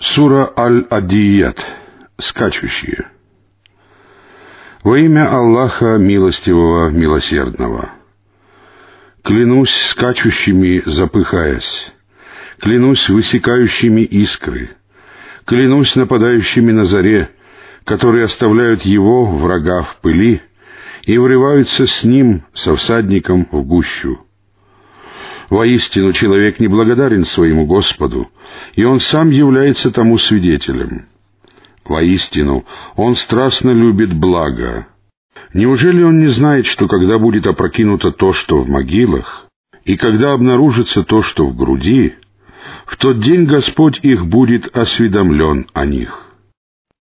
Сура Аль-Адият. Скачущие. Во имя Аллаха Милостивого, Милосердного. Клянусь скачущими, запыхаясь. Клянусь высекающими искры. Клянусь нападающими на заре, которые оставляют его, врага, в пыли, и врываются с ним, со всадником, в гущу. Воистину, человек неблагодарен своему Господу, и он сам является тому свидетелем. Воистину, он страстно любит благо. Неужели он не знает, что когда будет опрокинуто то, что в могилах, и когда обнаружится то, что в груди, в тот день Господь их будет осведомлен о них?